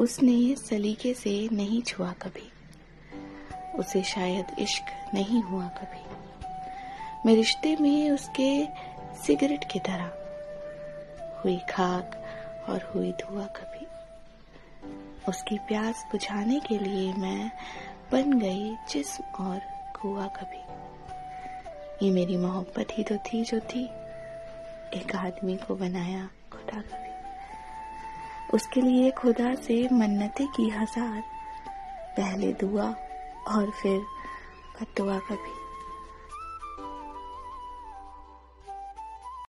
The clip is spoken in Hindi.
उसने सलीके से नहीं छुआ कभी। उसे शायद इश्क नहीं हुआ कभी। मैं रिश्ते में उसके सिगरेट की तरह हुई खाक और हुई धुआ कभी। उसकी प्यास बुझाने के लिए मैं बन गई जिस्म और कुआ कभी। ये मेरी मोहब्बत ही तो थी जो थी। एक आदमी को बनाया खुदा कभी। उसके लिए खुदा से मन्नतें की हज़ार पहले दुआ और फिर बदुआ कभी।